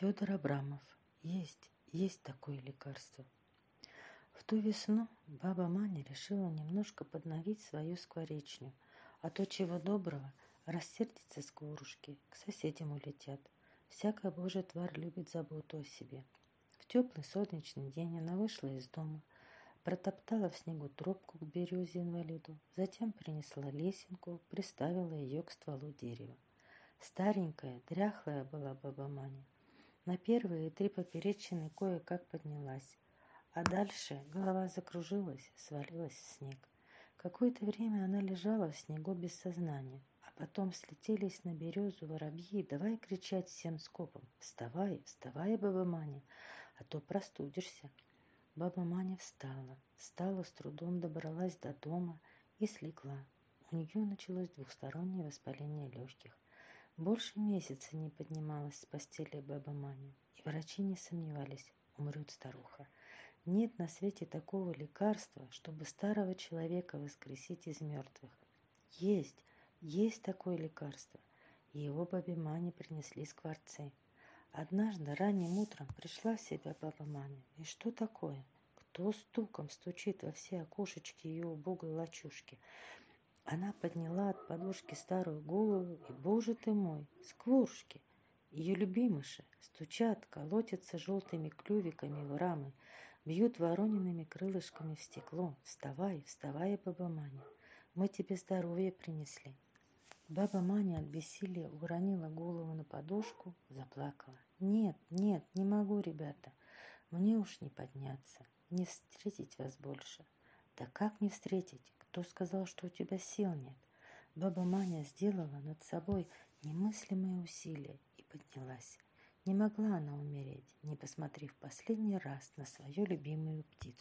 Федор Абрамов. Есть, есть такое лекарство. В ту весну баба Маня решила немножко подновить свою скворечню, а то чего доброго рассердится скворушки, к соседям улетят. Всякая божья тварь любит заботу о себе. В теплый солнечный день она вышла из дома, протоптала в снегу тропку к березе инвалиду, затем принесла лесенку, приставила ее к стволу дерева. Старенькая, дряхлая была баба Маня. На первые три поперечины кое-как поднялась, а дальше голова закружилась, свалилась в снег. Какое-то время она лежала в снегу без сознания, а потом слетелись на березу воробьи, давай кричать всем скопом «Вставай, вставай, баба Маня, а то простудишься». Баба Маня встала, встала с трудом, добралась до дома и слегла. У нее началось двухстороннее воспаление легких. Больше месяца не поднималась с постели баба Маня, и врачи не сомневались, умрет старуха. Нет на свете такого лекарства, чтобы старого человека воскресить из мертвых. Есть, есть такое лекарство. И его бабе Мане принесли скворцы. Однажды ранним утром пришла в себя баба Маня. И что такое? Кто стуком стучит во все окошечки ее убогой лачушки? Она подняла от подушки старую голову, и, боже ты мой, скворушки, ее любимыши, стучат, колотятся желтыми клювиками в рамы, бьют вороненными крылышками в стекло. Вставай, вставай, баба Маня, мы тебе здоровье принесли. Баба Маня от бессилия уронила голову на подушку, заплакала. Нет, нет, не могу, ребята, мне уж не подняться, не встретить вас больше. Да как не встретить? Кто сказал, что у тебя сил нет? Баба Маня сделала над собой немыслимые усилия и поднялась. Не могла она умереть, не посмотрев последний раз на свою любимую птицу.